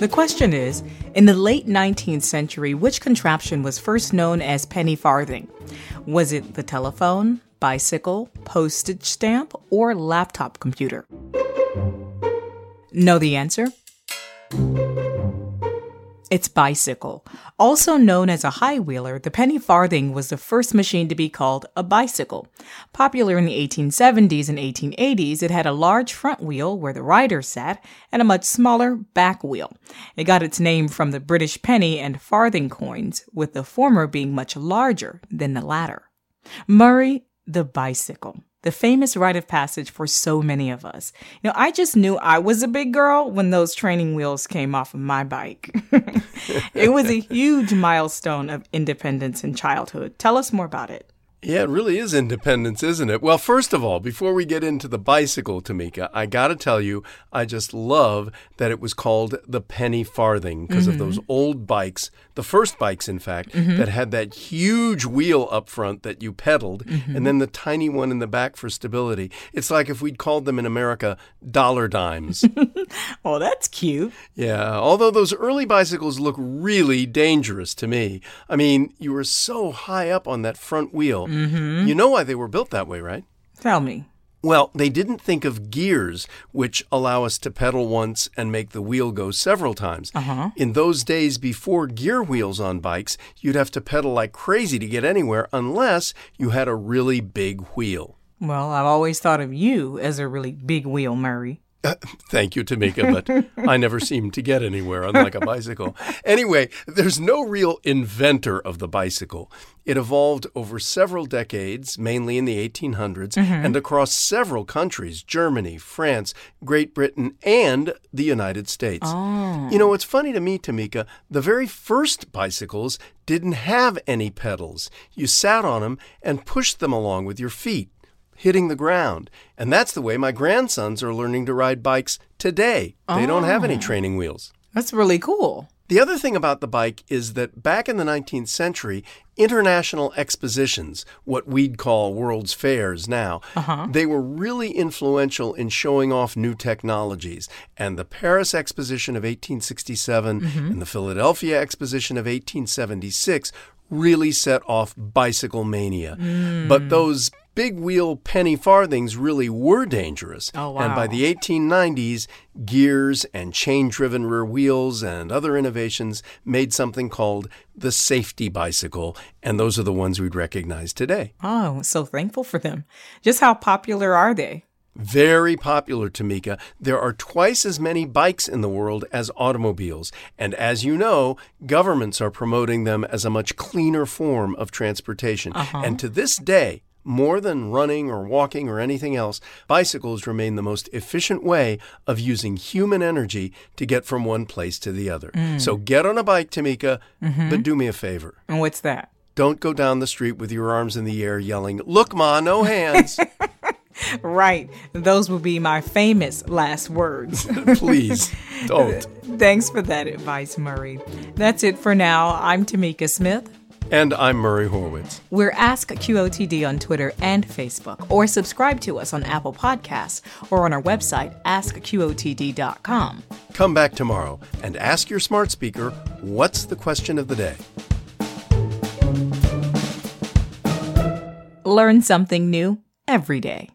The question is In the late 19th century, which contraption was first known as penny farthing? Was it the telephone, bicycle, postage stamp, or laptop computer? Know the answer? It's bicycle. Also known as a high wheeler, the penny farthing was the first machine to be called a bicycle. Popular in the 1870s and 1880s, it had a large front wheel where the rider sat and a much smaller back wheel. It got its name from the British penny and farthing coins, with the former being much larger than the latter. Murray the bicycle the famous rite of passage for so many of us. You know, I just knew I was a big girl when those training wheels came off of my bike. it was a huge milestone of independence in childhood. Tell us more about it. Yeah, it really is independence, isn't it? Well, first of all, before we get into the bicycle, Tamika, I got to tell you, I just love that it was called the penny farthing because mm-hmm. of those old bikes, the first bikes, in fact, mm-hmm. that had that huge wheel up front that you pedaled mm-hmm. and then the tiny one in the back for stability. It's like if we'd called them in America dollar dimes. oh, that's cute. Yeah, although those early bicycles look really dangerous to me. I mean, you were so high up on that front wheel. Mm-hmm. You know why they were built that way, right? Tell me. Well, they didn't think of gears, which allow us to pedal once and make the wheel go several times. Uh-huh. In those days before gear wheels on bikes, you'd have to pedal like crazy to get anywhere unless you had a really big wheel. Well, I've always thought of you as a really big wheel, Murray. Uh, thank you, Tamika, but I never seem to get anywhere, unlike a bicycle. Anyway, there's no real inventor of the bicycle. It evolved over several decades, mainly in the 1800s, mm-hmm. and across several countries Germany, France, Great Britain, and the United States. Oh. You know, it's funny to me, Tamika, the very first bicycles didn't have any pedals. You sat on them and pushed them along with your feet hitting the ground. And that's the way my grandsons are learning to ride bikes today. They oh. don't have any oh. training wheels. That's really cool. The other thing about the bike is that back in the 19th century, international expositions, what we'd call world's fairs now, uh-huh. they were really influential in showing off new technologies. And the Paris Exposition of 1867 mm-hmm. and the Philadelphia Exposition of 1876 really set off bicycle mania. Mm. But those big wheel penny farthings really were dangerous. Oh, wow. And by the 1890s, gears and chain driven rear wheels and other innovations made something called the safety bicycle. And those are the ones we'd recognize today. Oh, so thankful for them. Just how popular are they? Very popular, Tamika. There are twice as many bikes in the world as automobiles. And as you know, governments are promoting them as a much cleaner form of transportation. Uh-huh. And to this day, more than running or walking or anything else, bicycles remain the most efficient way of using human energy to get from one place to the other. Mm. So get on a bike, Tamika, mm-hmm. but do me a favor. And what's that? Don't go down the street with your arms in the air yelling, Look, Ma, no hands. right. Those will be my famous last words. Please don't. Thanks for that advice, Murray. That's it for now. I'm Tamika Smith. And I'm Murray Horwitz. We're Ask QOTD on Twitter and Facebook, or subscribe to us on Apple Podcasts or on our website, askqotd.com. Come back tomorrow and ask your smart speaker what's the question of the day? Learn something new every day.